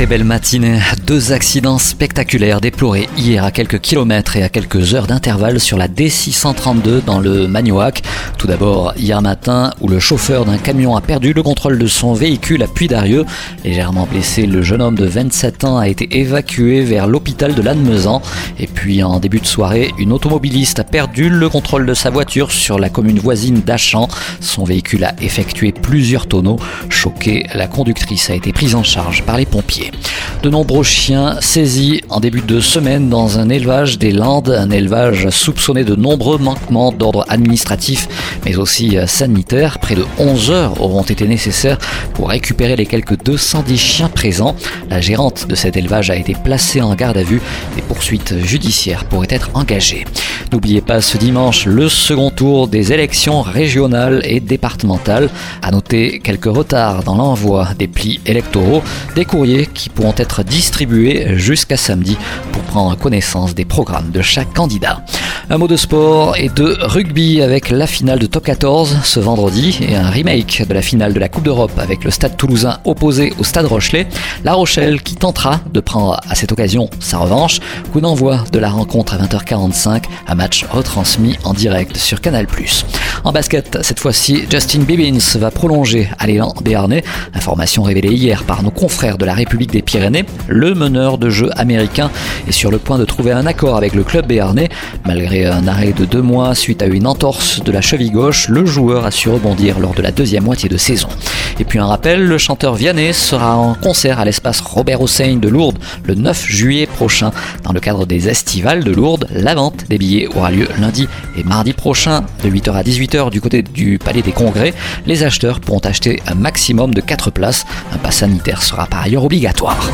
Très belle matinée. Deux accidents spectaculaires déplorés hier à quelques kilomètres et à quelques heures d'intervalle sur la D632 dans le Magnoac. Tout d'abord, hier matin, où le chauffeur d'un camion a perdu le contrôle de son véhicule à Puy-d'Arieux. Légèrement blessé, le jeune homme de 27 ans a été évacué vers l'hôpital de Lannemezan. Et puis, en début de soirée, une automobiliste a perdu le contrôle de sa voiture sur la commune voisine d'Achamps. Son véhicule a effectué plusieurs tonneaux. Choquée, la conductrice a été prise en charge par les pompiers. De nombreux chiens saisis en début de semaine dans un élevage des Landes, un élevage soupçonné de nombreux manquements d'ordre administratif mais aussi sanitaire. Près de 11 heures auront été nécessaires pour récupérer les quelques 210 chiens présents. La gérante de cet élevage a été placée en garde à vue. Des poursuites judiciaires pourraient être engagées. N'oubliez pas ce dimanche le second tour des élections régionales et départementales. À noter quelques retards dans l'envoi des plis électoraux, des courriers qui pourront être distribués jusqu'à samedi pour prendre connaissance des programmes de chaque candidat. Un mot de sport et de rugby avec la finale de Top 14 ce vendredi et un remake de la finale de la Coupe d'Europe avec le Stade toulousain opposé au Stade Rochelet. La Rochelle qui tentera de prendre à cette occasion sa revanche. Coup d'envoi de la rencontre à 20h45, un match retransmis en direct sur Canal+. En basket, cette fois-ci, Justin Bibbins va prolonger à l'élan béarnais. Information révélée hier par nos confrères de la République des Pyrénées. Le meneur de jeu américain est sur le point de trouver un accord avec le club béarnais. Malgré un arrêt de deux mois suite à une entorse de la cheville gauche, le joueur a su rebondir lors de la deuxième moitié de saison. Et puis un rappel, le chanteur Vianney sera en concert à l'espace Robert Hossein de Lourdes le 9 juillet prochain. Dans le cadre des estivales de Lourdes, la vente des billets aura lieu lundi et mardi prochain de 8h à 18h du côté du Palais des Congrès. Les acheteurs pourront acheter un maximum de 4 places. Un pass sanitaire sera par ailleurs obligatoire.